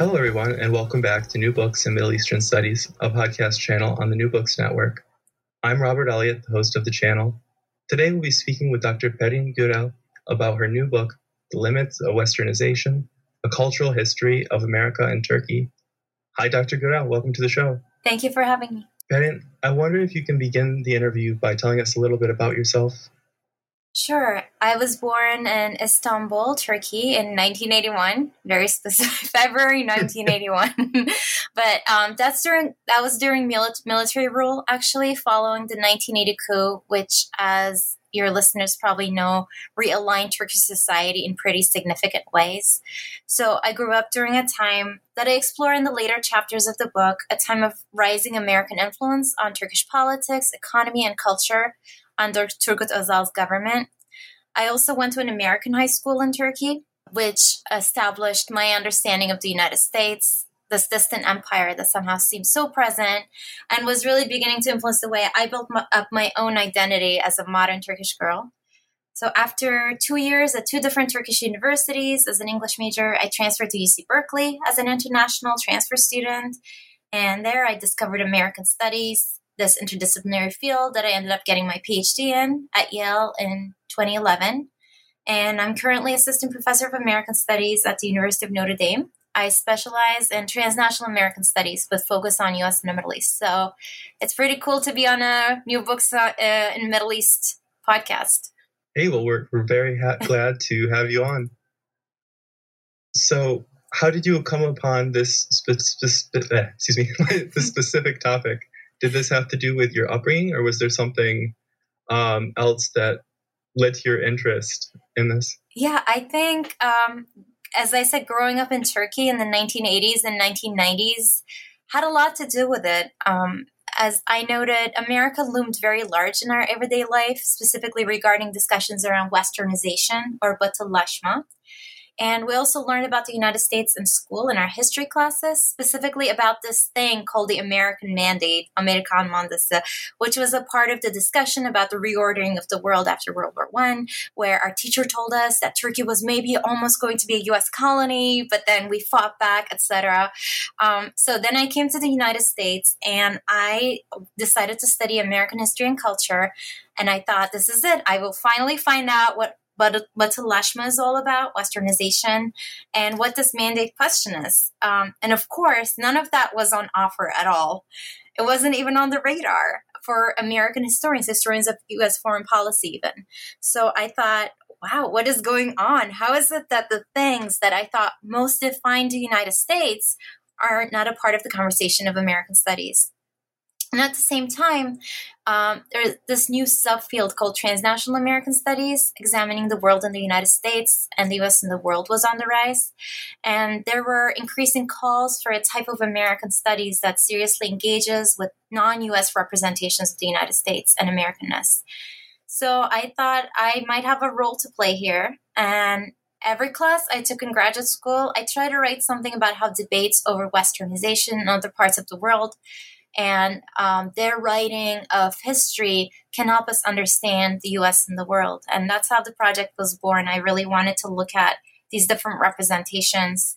Hello, everyone, and welcome back to New Books in Middle Eastern Studies, a podcast channel on the New Books Network. I'm Robert Elliott, the host of the channel. Today, we'll be speaking with Dr. Perin Gürel about her new book, The Limits of Westernization A Cultural History of America and Turkey. Hi, Dr. Gürel. Welcome to the show. Thank you for having me. Perin, I wonder if you can begin the interview by telling us a little bit about yourself. Sure. I was born in Istanbul, Turkey in 1981, very specific, February 1981. but um, that's during, that was during military rule, actually, following the 1980 coup, which, as your listeners probably know, realigned Turkish society in pretty significant ways. So I grew up during a time that I explore in the later chapters of the book, a time of rising American influence on Turkish politics, economy, and culture under Turgut Özal's government. I also went to an American high school in Turkey, which established my understanding of the United States, this distant empire that somehow seemed so present, and was really beginning to influence the way I built up my own identity as a modern Turkish girl. So, after two years at two different Turkish universities as an English major, I transferred to UC Berkeley as an international transfer student. And there I discovered American studies, this interdisciplinary field that I ended up getting my PhD in at Yale in 2011. And I'm currently assistant professor of American Studies at the University of Notre Dame. I specialize in transnational American studies with focus on US and the Middle East. So it's pretty cool to be on a New Books uh, in Middle East podcast. Hey, well, we're, we're very ha- glad to have you on. So, how did you come upon this spe- spe- eh, excuse me this specific topic? Did this have to do with your upbringing, or was there something um, else that led to your interest in this? Yeah, I think, um, as I said, growing up in Turkey in the 1980s and 1990s had a lot to do with it. Um, as I noted, America loomed very large in our everyday life, specifically regarding discussions around westernization or batılılaşma. And we also learned about the United States in school in our history classes, specifically about this thing called the American Mandate, Amerikan Mandası, which was a part of the discussion about the reordering of the world after World War One, where our teacher told us that Turkey was maybe almost going to be a U.S. colony, but then we fought back, etc. Um, so then I came to the United States and I decided to study American history and culture. And I thought, this is it. I will finally find out what what batılılaşma is all about, westernization, and what this mandate question is. Um, and of course, none of that was on offer at all. It wasn't even on the radar for American historians, historians of U.S. foreign policy, even. So I thought, wow, what is going on? How is it that the things that I thought most defined the United States are not a part of the conversation of American studies? And at the same time, um, there's this new subfield called Transnational American Studies, examining the world in the United States and the US and the world was on the rise. And there were increasing calls for a type of American studies that seriously engages with non US representations of the United States and Americanness. So I thought I might have a role to play here. And every class I took in graduate school, I tried to write something about how debates over westernization in other parts of the world and um, their writing of history can help us understand the US and the world. And that's how the project was born. I really wanted to look at these different representations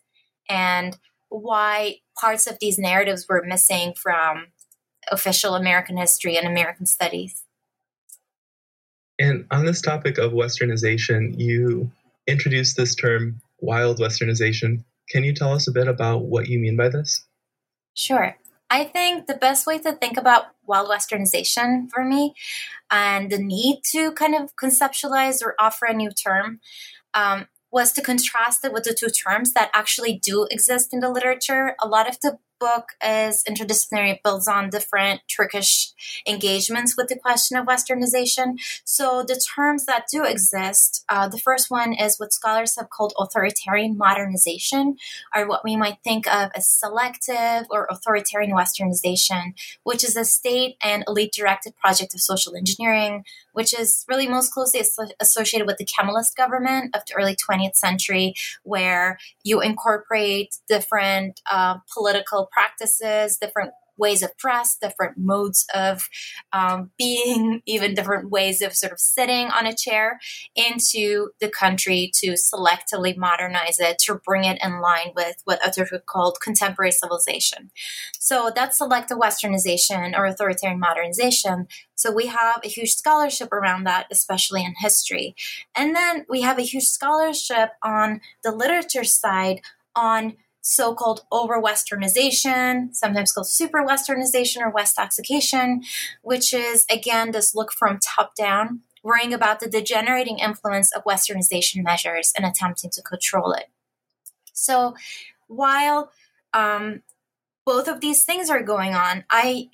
and why parts of these narratives were missing from official American history and American studies. And on this topic of westernization, you introduced this term wild westernization. Can you tell us a bit about what you mean by this? Sure. I think the best way to think about wild westernization for me and the need to kind of conceptualize or offer a new term um, was to contrast it with the two terms that actually do exist in the literature. A lot of the book is interdisciplinary, builds on different Turkish engagements with the question of Westernization. So the terms that do exist, uh, the first one is what scholars have called authoritarian modernization, or what we might think of as selective or authoritarian Westernization, which is a state and elite directed project of social engineering, which is really most closely associated with the Kemalist government of the early 20th century, where you incorporate different uh, political practices, different ways of dress, different modes of um, being, even different ways of sort of sitting on a chair into the country to selectively modernize it, to bring it in line with what Atatürk called contemporary civilization. So that's selective westernization or authoritarian modernization. So we have a huge scholarship around that, especially in history. And then we have a huge scholarship on the literature side on so called over westernization, sometimes called super westernization or westoxication, which is again this look from top down, worrying about the degenerating influence of westernization measures and attempting to control it. So while um, both of these things are going on, I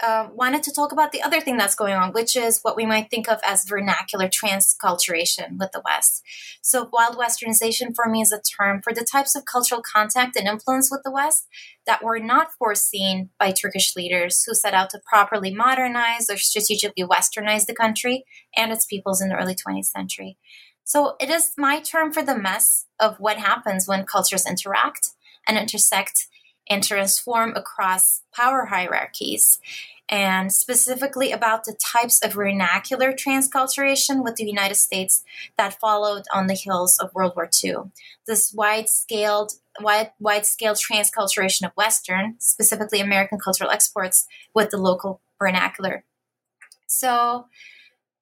uh, wanted to talk about the other thing that's going on, which is what we might think of as vernacular transculturation with the West. So, wild westernization for me is a term for the types of cultural contact and influence with the West that were not foreseen by Turkish leaders who set out to properly modernize or strategically westernize the country and its peoples in the early 20th century. So, it is my term for the mess of what happens when cultures interact and intersect and transform across power hierarchies, and specifically about the types of vernacular transculturation with the United States that followed on the heels of World War II. This wide-scaled wide wide-scale transculturation of Western, specifically American cultural exports, with the local vernacular. So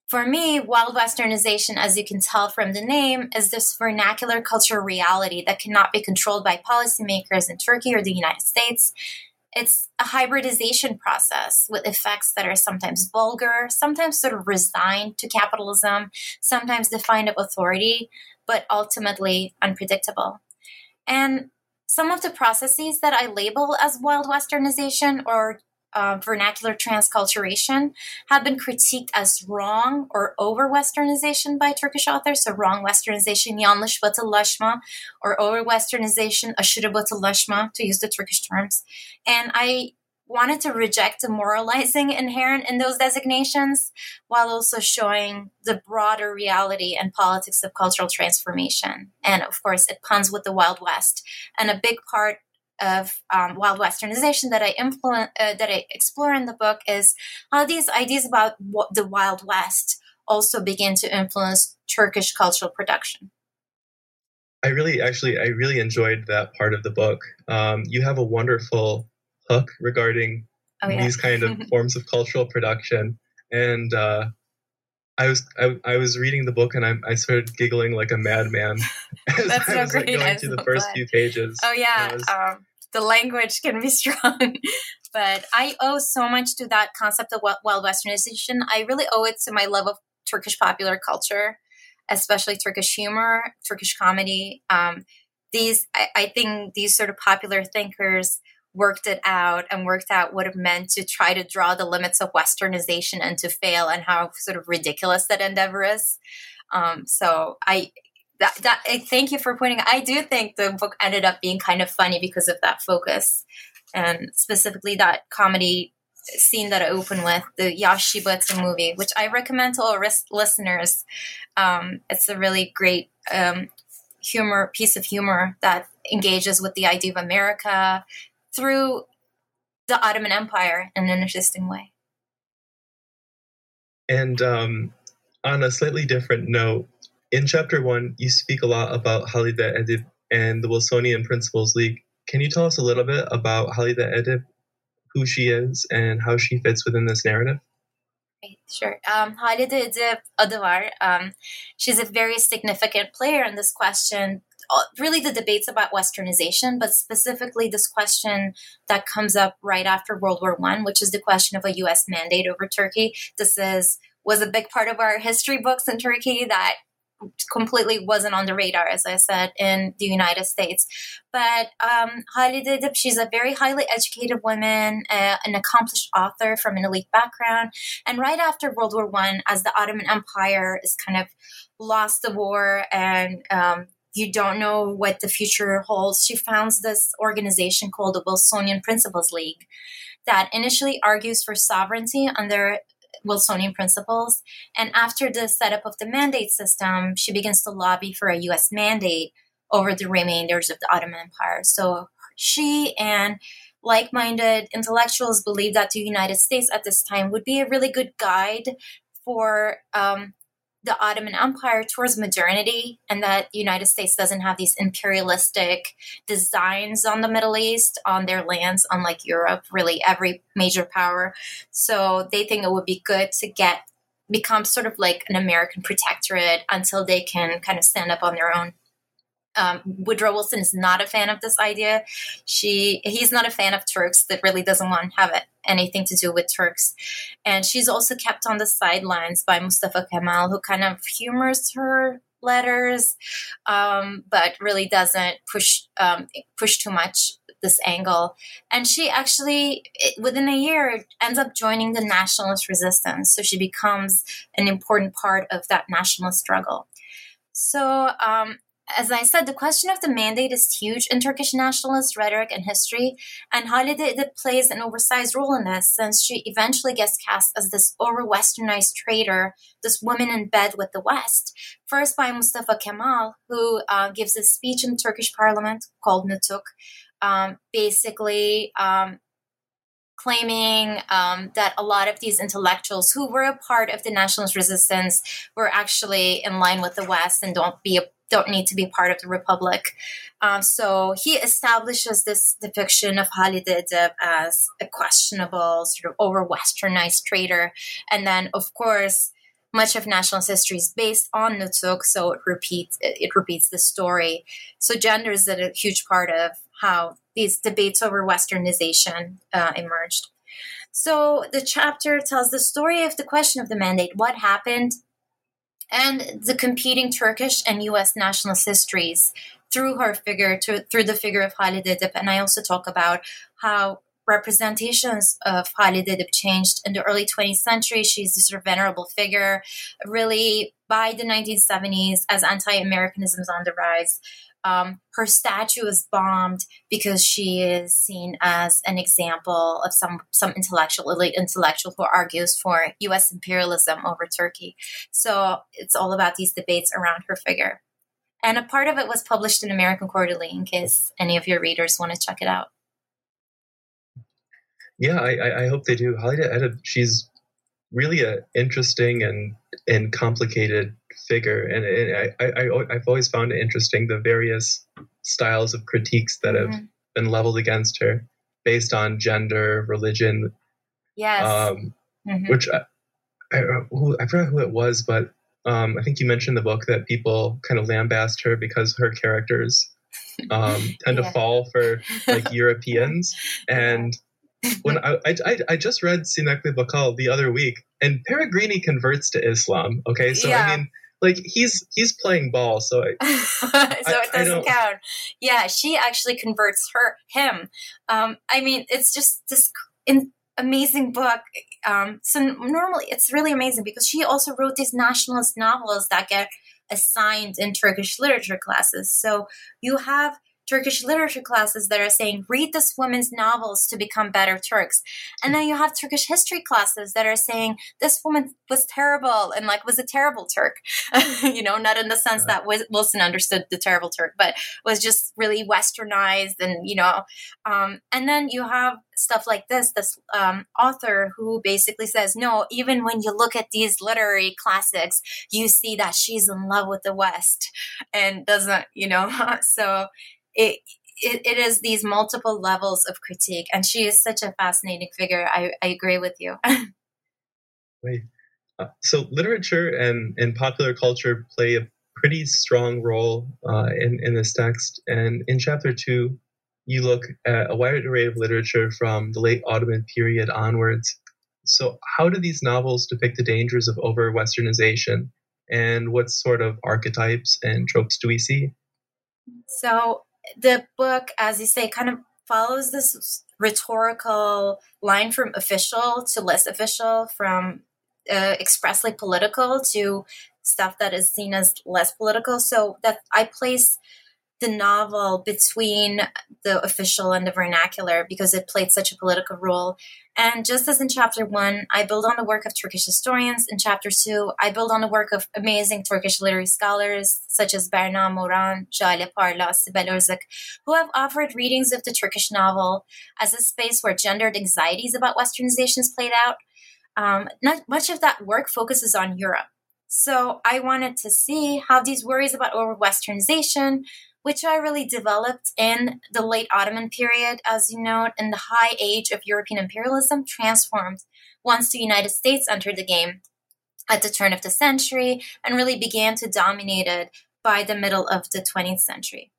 for me, wild westernization, as you can tell from the name, is this vernacular cultural reality that cannot be controlled by policymakers in Turkey or the United States. It's a hybridization process with effects that are sometimes vulgar, sometimes sort of resigned to capitalism, sometimes defined of authority, but ultimately unpredictable. And some of the processes that I label as wild westernization or uh, vernacular transculturation have been critiqued as wrong or over westernization by Turkish authors. So, wrong westernization, yanlış batılaşma, or over westernization, aşırı batılaşma, to use the Turkish terms. And I wanted to reject the moralizing inherent in those designations while also showing the broader reality and politics of cultural transformation. And of course, it puns with the Wild West. And a big part of um, wild westernization that I influence uh, that I explore in the book is how these ideas about what the Wild West also begin to influence Turkish cultural production. I really, actually, I really enjoyed that part of the book. Um, you have a wonderful hook regarding oh, yeah. these kind of forms of cultural production, and uh, I was I, I, was reading the book and I, I started giggling like a madman as That's I was so like, going I'm through so the first glad. few pages. Oh yeah, was... um, the language can be strong, but I owe so much to that concept of wild westernization. I really owe it to my love of Turkish popular culture, especially Turkish humor, Turkish comedy. Um, these I, I think these sort of popular thinkers worked it out and worked out what it meant to try to draw the limits of westernization and to fail and how sort of ridiculous that endeavor is um, so i that, that thank you for pointing i do think the book ended up being kind of funny because of that focus and specifically that comedy scene that I open with, the Yahşi movie, which I recommend to all ris- listeners. Um, it's a really great um, humor piece of humor that engages with the idea of America, through the Ottoman Empire in an interesting way. And um, on a slightly different note, in chapter one, you speak a lot about Halide Edip and the Wilsonian Principles League. Can you tell us a little bit about Halide Edip, who she is, and how she fits within this narrative? Sure. Um, Halide Edip Adıvar Um, she's a very significant player in this question really the debates about westernization but specifically this question that comes up right after world war one which is the question of a us mandate over turkey this is was a big part of our history books in turkey that completely wasn't on the radar, as I said, in the United States. But um, Halide Edip, she's a very highly educated woman, uh, an accomplished author from an elite background. And right after World War One, as the Ottoman Empire is kind of lost the war and um, you don't know what the future holds, she founds this organization called the Wilsonian Principles League that initially argues for sovereignty under Wilsonian principles. And after the setup of the mandate system, she begins to lobby for a US mandate over the remainders of the Ottoman Empire. So she and like minded intellectuals believe that the United States at this time would be a really good guide for um, the Ottoman Empire towards modernity and that the United States doesn't have these imperialistic designs on the Middle East, on their lands, unlike Europe, really every major power. So they think it would be good to get become sort of like an American protectorate until they can kind of stand up on their own um, Woodrow Wilson is not a fan of this idea. She he's not a fan of Turks. That really doesn't want to have it, anything to do with Turks. And she's also kept on the sidelines by Mustafa Kemal, who kind of humors her letters, um, but really doesn't push um, push too much this angle. And she actually, within a year, ends up joining the nationalist resistance. So she becomes an important part of that nationalist struggle. So um, as I said, the question of the mandate is huge in Turkish nationalist rhetoric and history, and Halide plays an oversized role in this since she eventually gets cast as this over westernized traitor, this woman in bed with the West, first by Mustafa Kemal, who uh, gives a speech in Turkish parliament called Nutuk, um, basically um, claiming um, that a lot of these intellectuals who were a part of the nationalist resistance were actually in line with the West and don't be a don't need to be part of the republic. Um, so he establishes this depiction of Halide Edip as a questionable, sort of over westernized traitor. And then, of course, much of nationalist history is based on Nutuk, so it repeats it, it repeats the story. So gender is a huge part of how these debates over westernization uh, emerged. So the chapter tells the story of the question of the mandate, what happened and the competing Turkish and U.S. nationalist histories through her figure, to, through the figure of Halide Edip. And I also talk about how representations of Halide Edip changed in the early 20th century. She's a sort of venerable figure. Really, by the 1970s, as anti-Americanism is on the rise, um, her statue is bombed because she is seen as an example of some some intellectual elite intellectual who argues for U.S. imperialism over Turkey. So it's all about these debates around her figure. And a part of it was published in American Quarterly, in case any of your readers want to check it out. Yeah, I, I hope they do. Halide Edip, she's really an interesting and and complicated figure, and, and I, I, have always found it interesting the various styles of critiques that mm-hmm. have been leveled against her based on gender, religion. Yes. Um, mm-hmm. Which I, I, who, I forgot who it was, but um, I think you mentioned the book that people kind of lambast her because her characters um, tend yeah. to fall for like Europeans. And when I, I, I just read Sinekli Bakkal the other week, and Peregrini converts to Islam. Okay, so yeah. I mean, like he's he's playing ball, so I, so it doesn't count. Yeah, she actually converts her him. Um, I mean, it's just this in, amazing book. Um, so normally it's really amazing because she also wrote these nationalist novels that get assigned in Turkish literature classes. So you have Turkish literature classes that are saying, read this woman's novels to become better Turks. And then you have Turkish history classes that are saying, this woman was terrible and like was a terrible Turk. you know, not in the sense that Wilson understood the terrible Turk, but was just really westernized and, you know, um, and then you have stuff like this, this um, author who basically says, no, even when you look at these literary classics, you see that she's in love with the West and doesn't, you know, so it, it, it is these multiple levels of critique and she is such a fascinating figure i, I agree with you Wait. Uh, so literature and, and popular culture play a pretty strong role uh, in, in this text and in chapter two you look at a wide array of literature from the late ottoman period onwards so how do these novels depict the dangers of over westernization and what sort of archetypes and tropes do we see? So the book, as you say, kind of follows this rhetorical line from official to less official, from uh, expressly political to stuff that is seen as less political. So that I place the novel between the official and the vernacular because it played such a political role. And just as in chapter one, I build on the work of Turkish historians. In chapter two, I build on the work of amazing Turkish literary scholars such as Berna Moran, Jale Parla, Sibel Özek, who have offered readings of the Turkish novel as a space where gendered anxieties about westernizations played out. Um, not much of that work focuses on Europe. So I wanted to see how these worries about over westernization which I really developed in the late Ottoman period, as you know, in the high age of European imperialism, transformed once the United States entered the game at the turn of the century and really began to dominate it by the middle of the 20th century.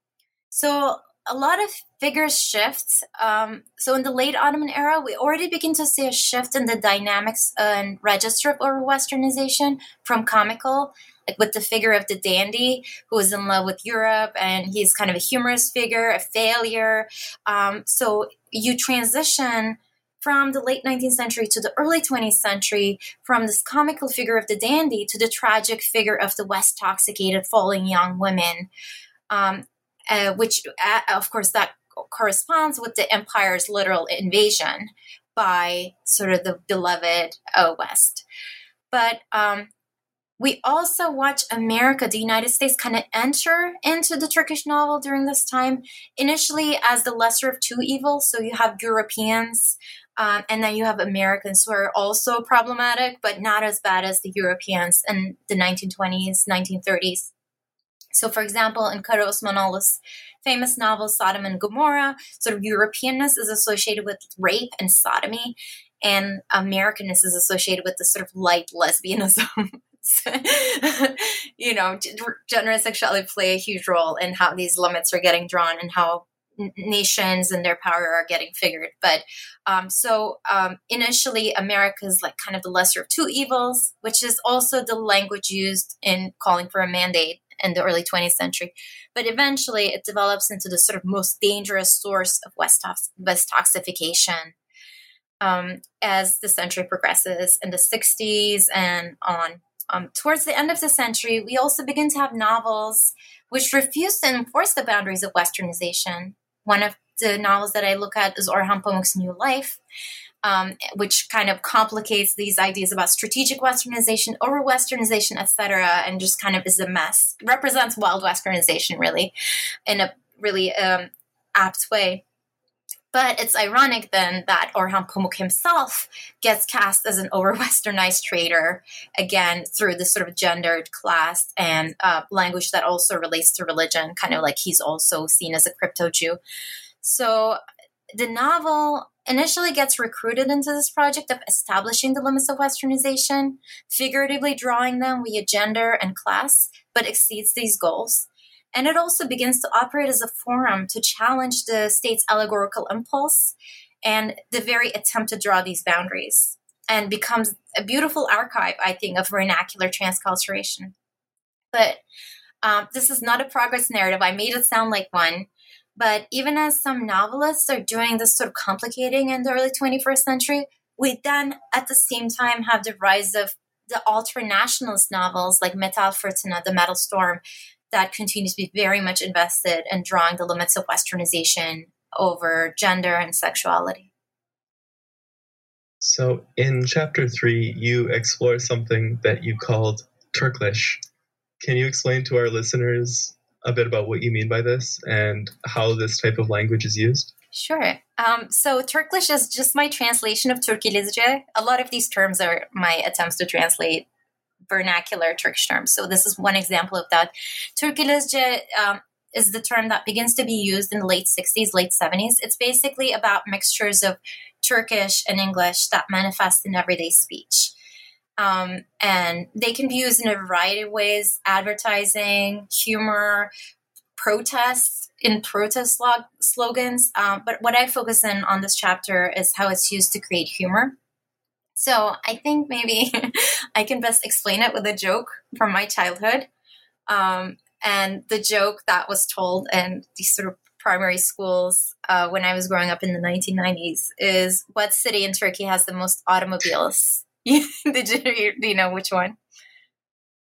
So a lot of figures shift. Um, so in the late Ottoman era, we already begin to see a shift in the dynamics and register of westernization from comical like with the figure of the dandy who is in love with Europe and he's kind of a humorous figure, a failure. Um, so you transition from the late 19th century to the early 20th century from this comical figure of the dandy to the tragic figure of the West toxicated falling young women, um, uh, which, uh, of course, that corresponds with the empire's literal invasion by sort of the beloved uh, West. But um, we also watch America, the United States, kind of enter into the Turkish novel during this time, initially as the lesser of two evils. So you have Europeans, um, and then you have Americans who are also problematic, but not as bad as the Europeans in the 1920s, 1930s. So, for example, in Karaosmanoğlu's famous novel Sodom and Gomorrah, sort of Europeanness is associated with rape and sodomy, and Americanness is associated with this sort of light lesbianism. you know, gender and sexuality play a huge role in how these limits are getting drawn and how nations and their power are getting figured. But um, so um, initially, America is like kind of the lesser of two evils, which is also the language used in calling for a mandate in the early 20th century. But eventually, it develops into the sort of most dangerous source of West, West toxification. Um, as the century progresses in the 60s and on. Um, towards the end of the century, we also begin to have novels which refuse to enforce the boundaries of westernization. One of the novels that I look at is Orhan Pamuk's New Life, um, which kind of complicates these ideas about strategic westernization, over westernization, etc., and just kind of is a mess. Represents wild westernization, really, in a really um, apt way. But it's ironic then that Orhan Pamuk himself gets cast as an over westernized traitor, again, through this sort of gendered class and uh, language that also relates to religion, kind of like he's also seen as a crypto Jew. So the novel initially gets recruited into this project of establishing the limits of westernization, figuratively drawing them via gender and class, but exceeds these goals. And it also begins to operate as a forum to challenge the state's allegorical impulse and the very attempt to draw these boundaries and becomes a beautiful archive, I think, of vernacular transculturation. But um, this is not a progress narrative. I made it sound like one. But even as some novelists are doing this sort of complicating in the early 21st century, we then at the same time have the rise of the ultra nationalist novels like Metal Fırtına, The Metal Storm, that continues to be very much invested in drawing the limits of westernization over gender and sexuality. So, in chapter three, you explore something that you called Turklish. Can you explain to our listeners a bit about what you mean by this and how this type of language is used? Sure. Um, so Turklish is just my translation of Turkilizce. A lot of these terms are my attempts to translate vernacular Turkish terms. So this is one example of that. Turkilizce um, is the term that begins to be used in the late 60s, late 70s. It's basically about mixtures of Turkish and English that manifest in everyday speech. Um, and they can be used in a variety of ways advertising, humor, protests, in protest log- slogans. Um, but what I focus in on this chapter is how it's used to create humor So I think maybe I can best explain it with a joke from my childhood. Um, and the joke that was told in these sort of primary schools uh, when I was growing up in the 1990s is what city in Turkey has the most automobiles? Did you, do you know which one?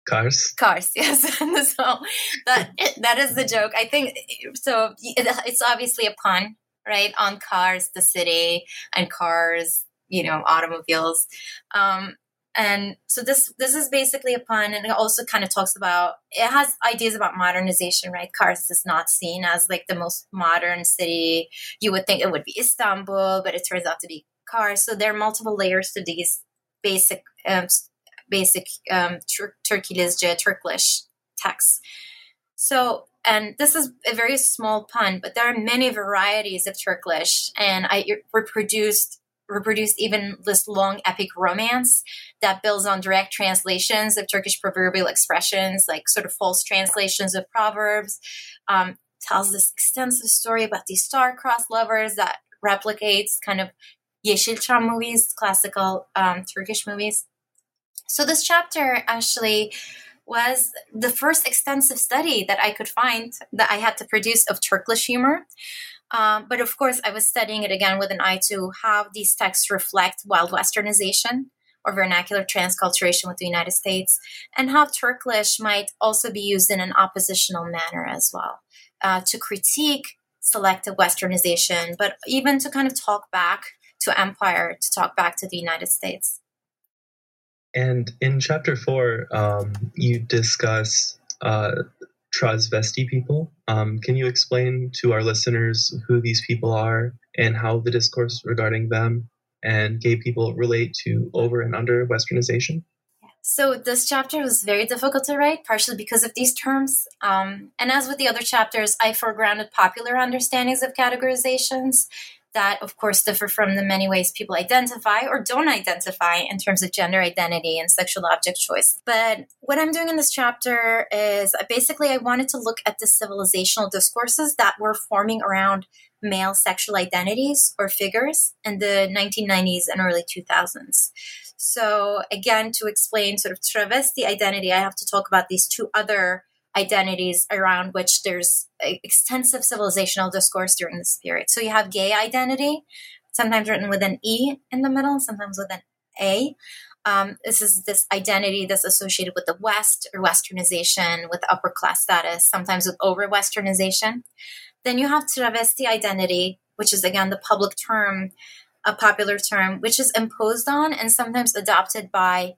Cars. Cars, yes. so that that is the joke. I think so. It's obviously a pun, right, on Kars, the city, and cars, you know, automobiles. Um, and so this this is basically a pun and it also kind of talks about it has ideas about modernization right kars is not seen as like the most modern city you would think it would be istanbul but it turns out to be kars so there are multiple layers to these basic um, basic um, Tur- turkish texts so and this is a very small pun but there are many varieties of turkish and i reproduced reproduced even this long epic romance that builds on direct translations of Turkish proverbial expressions, like sort of false translations of proverbs. Um, tells this extensive story about these star-crossed lovers that replicates kind of Yeşilçam movies, classical um, Turkish movies. So this chapter actually was the first extensive study that I could find that I had to produce of Turkish humor. Um, but of course, I was studying it again with an eye to how these texts reflect wild westernization or vernacular transculturation with the United States, and how Turkish might also be used in an oppositional manner as well uh, to critique selective westernization, but even to kind of talk back to empire, to talk back to the United States. And in chapter four, um, you discuss uh, Transvesti people. Um, can you explain to our listeners who these people are and how the discourse regarding them and gay people relate to over and under westernization? So this chapter was very difficult to write, partially because of these terms. Um, and as with the other chapters, I foregrounded popular understandings of categorizations that, of course, differ from the many ways people identify or don't identify in terms of gender identity and sexual object choice. But what I'm doing in this chapter is basically I wanted to look at the civilizational discourses that were forming around male sexual identities or figures in the 1990s and early 2000s. So, again, to explain sort of travesti identity, I have to talk about these two other identities around which there's extensive civilizational discourse during this period. So, you have gay identity, sometimes written with an E in the middle, sometimes with an A. Um, this is this identity that's associated with the West or Westernization, with upper class status, sometimes with over Westernization. Then you have travesti identity, which is again the public term, a popular term, which is imposed on and sometimes adopted by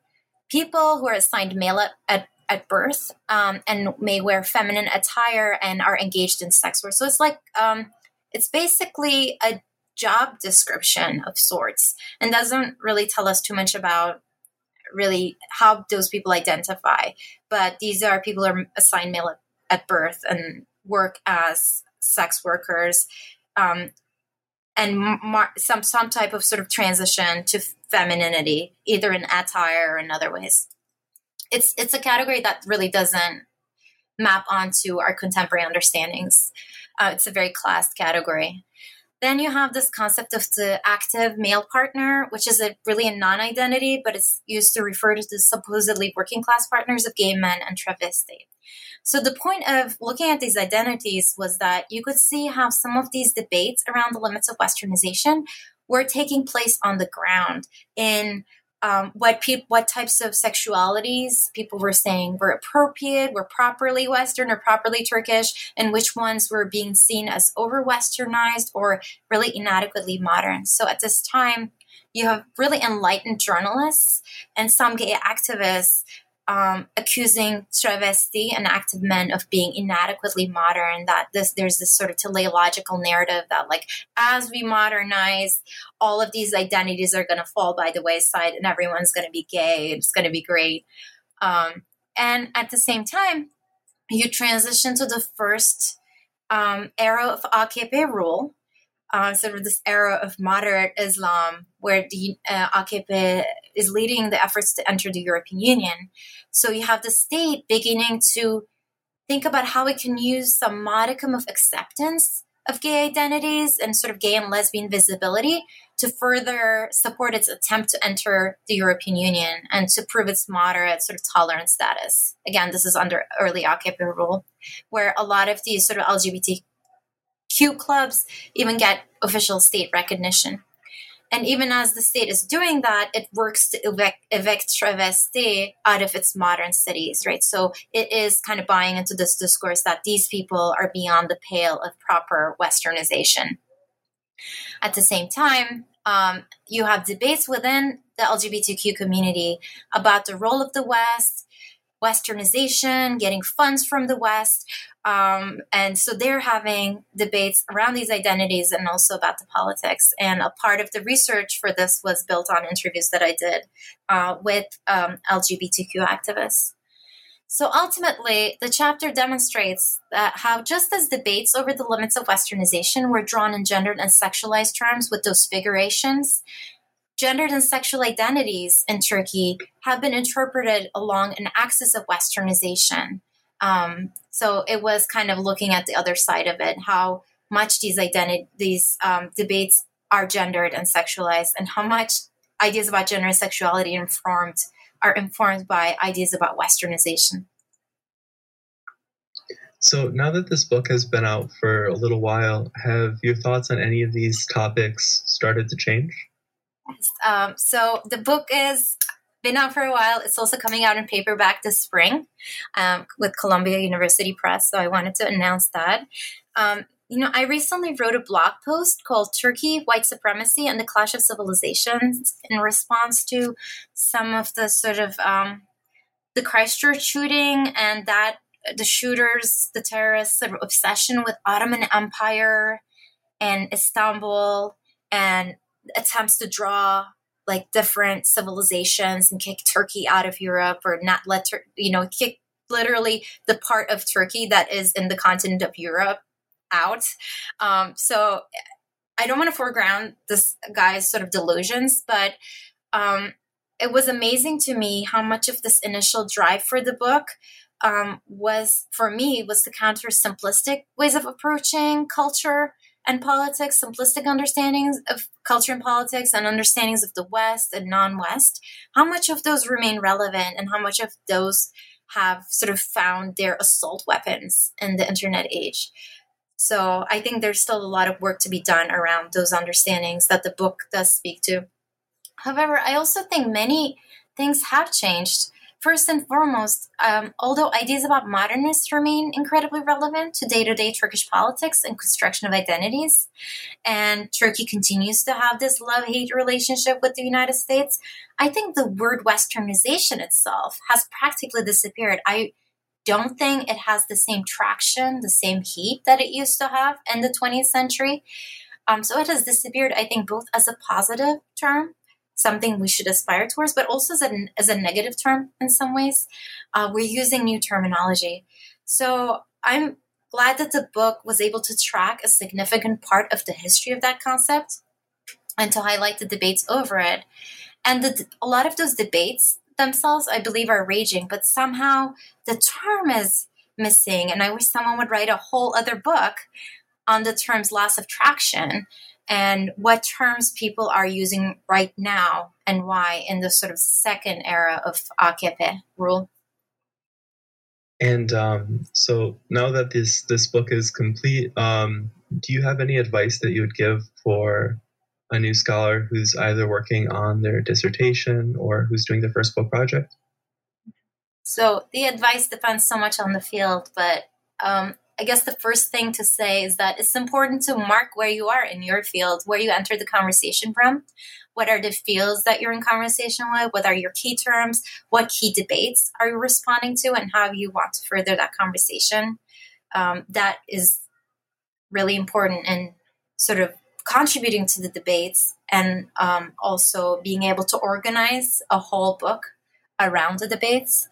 people who are assigned male at, at, at birth um, and may wear feminine attire and are engaged in sex work. So it's like, um, it's basically a job description of sorts and doesn't really tell us too much about really how those people identify. But these are people who are assigned male at, at birth and work as sex workers, um, and mar- some some type of sort of transition to femininity, either in attire or in other ways. It's it's a category that really doesn't map onto our contemporary understandings. Uh, it's a very classed category. Then you have this concept of the active male partner, which is a really a non-identity, but it's used to refer to the supposedly working class partners of gay men and travesti. So the point of looking at these identities was that you could see how some of these debates around the limits of westernization were taking place on the ground in um, what pe- what types of sexualities people were saying were appropriate, were properly Western or properly Turkish, and which ones were being seen as over Westernized or really inadequately modern. So at this time, you have really enlightened journalists and some gay activists um, accusing travesti and active men of being inadequately modern. That this there's this sort of teleological narrative that like as we modernize, all of these identities are going to fall by the wayside, and everyone's going to be gay. It's going to be great. Um, and at the same time, you transition to the first um, era of AKP rule, uh, sort of this era of moderate Islam, where the uh, AKP is leading the efforts to enter the European Union. So you have the state beginning to think about how it can use some modicum of acceptance of gay identities and sort of gay and lesbian visibility to further support its attempt to enter the European Union and to prove its moderate sort of tolerant status. Again, this is under early AKP rule, where a lot of these sort of LGBTQ clubs even get official state recognition. And even as the state is doing that, it works to evict, evict travesti out of its modern cities, right? So it is kind of buying into this discourse that these people are beyond the pale of proper westernization. At the same time, um, you have debates within the LGBTQ community about the role of the West, westernization, getting funds from the West. Um, and so they're having debates around these identities and also about the politics. And a part of the research for this was built on interviews that I did uh, with um, LGBTQ activists. So ultimately, the chapter demonstrates that how just as debates over the limits of westernization were drawn in gendered and sexualized terms with those figurations, gendered and sexual identities in Turkey have been interpreted along an axis of westernization. Um, so it was kind of looking at the other side of it, how much these identity these um, debates are gendered and sexualized, and how much ideas about gender and sexuality informed are informed by ideas about westernization. So now that this book has been out for a little while, have your thoughts on any of these topics started to change? Um, so the book is been out for a while. It's also coming out in paperback this spring um, with Columbia University Press. So I wanted to announce that. Um, you know, I recently wrote a blog post called Turkey, White Supremacy, and the Clash of Civilizations in response to some of the sort of um, the Christchurch shooting and that the shooters, the terrorists' sort of obsession with Ottoman Empire and Istanbul and attempts to draw like different civilizations and kick Turkey out of Europe or not let you know kick literally the part of Turkey that is in the continent of Europe out. Um, so I don't want to foreground this guy's sort of delusions, but um, it was amazing to me how much of this initial drive for the book um, was for me was to counter simplistic ways of approaching culture and politics, simplistic understandings of culture and politics, and understandings of the West and non-West. How much of those remain relevant, and how much of those have sort of found their assault weapons in the internet age? So I think there's still a lot of work to be done around those understandings that the book does speak to. However, I also think many things have changed. First and foremost, um, although ideas about modernists remain incredibly relevant to day to day Turkish politics and construction of identities, and Turkey continues to have this love hate relationship with the United States, I think the word westernization itself has practically disappeared. I don't think it has the same traction, the same heat that it used to have in the 20th century. Um, so it has disappeared, I think, both as a positive term, something we should aspire towards, but also as a, as a negative term in some ways. Uh, we're using new terminology. So I'm glad that the book was able to track a significant part of the history of that concept and to highlight the debates over it. And the, a lot of those debates themselves, I believe, are raging, but somehow the term is missing. And I wish someone would write a whole other book on the term's loss of traction and what terms people are using right now and why in the sort of second era of AKP rule. And um, so now that this this book is complete, um, do you have any advice that you would give for a new scholar who's either working on their dissertation or who's doing the first book project? So the advice depends so much on the field, but um, I guess the first thing to say is that it's important to mark where you are in your field, where you enter the conversation from. What are the fields that you're in conversation with? What are your key terms? What key debates are you responding to? And how you want to further that conversation? Um, that is really important in sort of contributing to the debates and um, also being able to organize a whole book around the debates.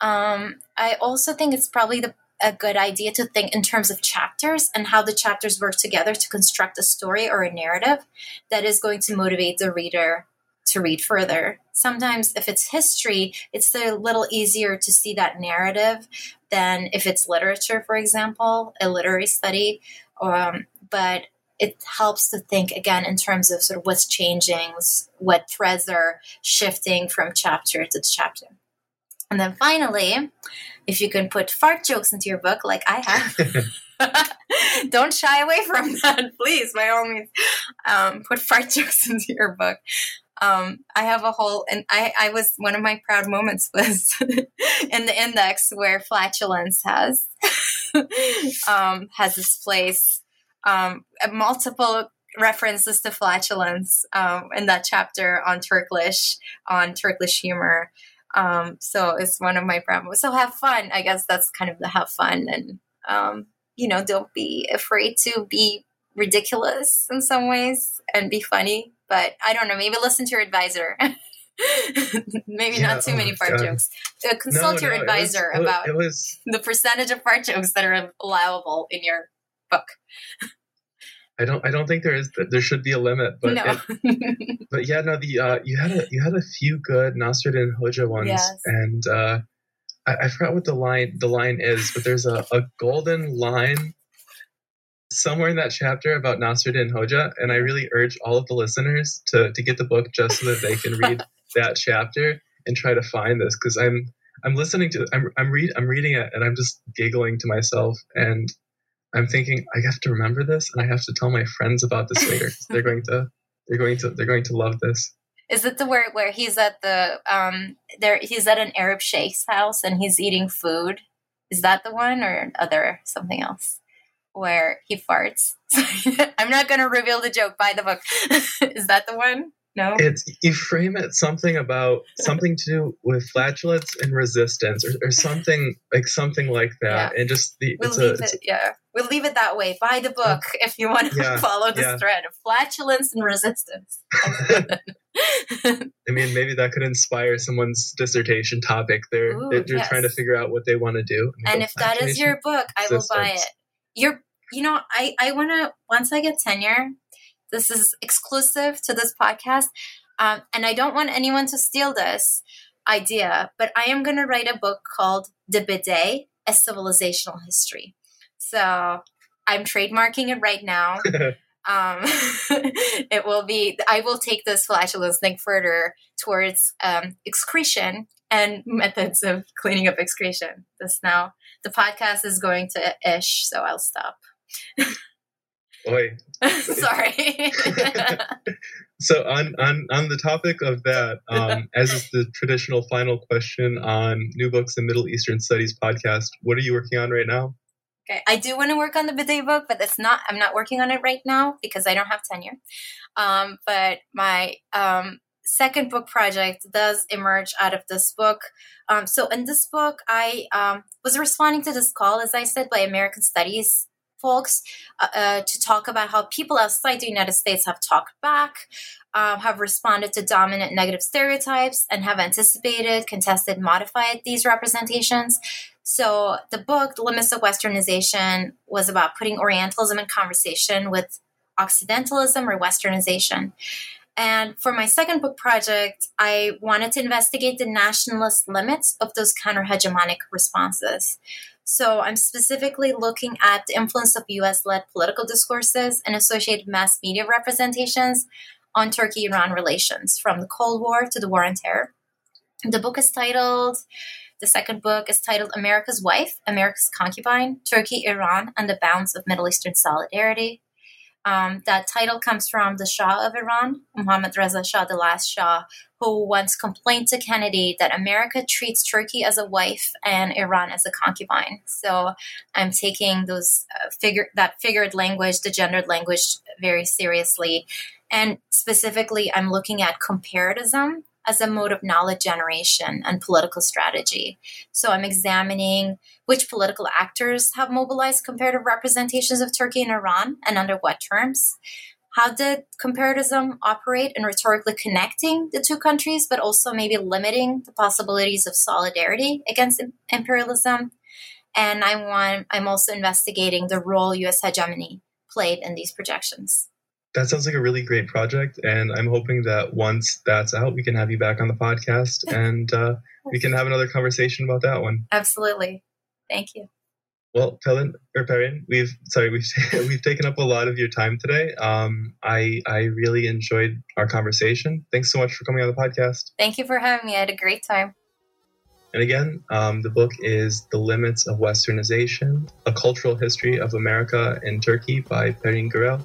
Um, I also think it's probably the, a good idea to think in terms of chapters and how the chapters work together to construct a story or a narrative that is going to motivate the reader to read further. Sometimes, if it's history, it's a little easier to see that narrative than if it's literature, for example, a literary study. Um, but it helps to think again in terms of sort of what's changing, what threads are shifting from chapter to chapter. And then finally, if you can put fart jokes into your book, like I have, don't shy away from that, please, by all means. Um, put fart jokes into your book. Um, I have a whole, and I, I was one of my proud moments was in the index where flatulence has um, has this place um, multiple references to flatulence um, in that chapter on Turkish, on Turkish humor. Um, so it's one of my problems. So have fun. I guess that's kind of the have fun and, um, you know, don't be afraid to be ridiculous in some ways and be funny. But I don't know, maybe listen to your advisor. maybe yeah, not too oh many fart God. jokes. Uh, consult no, your no, advisor it was, about it was, the percentage of fart jokes that are allowable in your book. I don't. I don't think there is. There should be a limit, but no. it, but yeah, no. The uh, you had a you had a few good Nasruddin Hoja ones, yes. and uh, I, I forgot what the line the line is, but there's a, a golden line somewhere in that chapter about Nasruddin Hoja, and I really urge all of the listeners to to get the book just so that they can read that chapter and try to find this because I'm I'm listening to I'm I'm read I'm reading it and I'm just giggling to myself and I'm thinking I have to remember this and I have to tell my friends about this later. they're going to they're going to they're going to love this. Is it the where where he's at the um there he's at an Arab sheikh's house and he's eating food? Is that the one or other something else? Where he farts. I'm not going to reveal the joke. by the book. Is that the one? No. It's you frame it something about something to do with flatulence and resistance, or, or something like something like that, yeah. and just the we'll leave a, it, yeah, we'll leave it that way. Buy the book if you want to yeah, follow this thread of flatulence and resistance. I mean, maybe that could inspire someone's dissertation topic. They're Ooh, they're, yes. trying to figure out what they want to do. And, and if that is your book, I will buy it. You're, you know, I I want to once I get tenure this is exclusive to this podcast. Um, and I don't want anyone to steal this idea, but I am going to write a book called The Bidet, A Civilizational History. So I'm trademarking it right now. um, it will be, I will take this flatulence thing further towards um, excretion and methods of cleaning up excretion. This now, the podcast is going to ish, so I'll stop. Oi. Sorry. so on, on on the topic of that, um, as is the traditional final question on New Books and Middle Eastern Studies podcast, what are you working on right now? Okay, I do want to work on the bidet book, but it's not. I'm not working on it right now because I don't have tenure. Um, but my um, second book project does emerge out of this book. Um, so in this book, I um, was responding to this call, as I said, by American Studies folks uh, uh, to talk about how people outside the United States have talked back, uh, have responded to dominant negative stereotypes, and have anticipated, contested, modified these representations. So the book, The Limits of Westernization, was about putting Orientalism in conversation with Occidentalism or Westernization. And for my second book project, I wanted to investigate the nationalist limits of those counter hegemonic responses. So I'm specifically looking at the influence of US led political discourses and associated mass media representations on Turkey Iran relations from the Cold War to the War on Terror. The book is titled, the second book is titled America's Wife, America's Concubine Turkey, Iran, and the Bounds of Middle Eastern Solidarity. Um, that title comes from the Shah of Iran, Mohammad Reza Shah, the last Shah, who once complained to Kennedy that America treats Turkey as a wife and Iran as a concubine. So I'm taking those uh, figure that figured language, the gendered language, very seriously, and specifically, I'm looking at comparatism as a mode of knowledge generation and political strategy. So I'm examining which political actors have mobilized comparative representations of Turkey and Iran and under what terms. How did comparatism operate in rhetorically connecting the two countries, but also maybe limiting the possibilities of solidarity against imperialism? And I want, I'm also investigating the role US hegemony played in these projections that sounds like a really great project and i'm hoping that once that's out we can have you back on the podcast and uh, we can have another conversation about that one absolutely thank you Well, Pelin or Perin, we've sorry we've we've taken up a lot of your time today. Um, I I really enjoyed our conversation. Thanks so much for coming on the podcast. Thank you for having me. I had a great time. And again, um, the book is The Limits of Westernization A Cultural History of America and Turkey by Perin Gürel.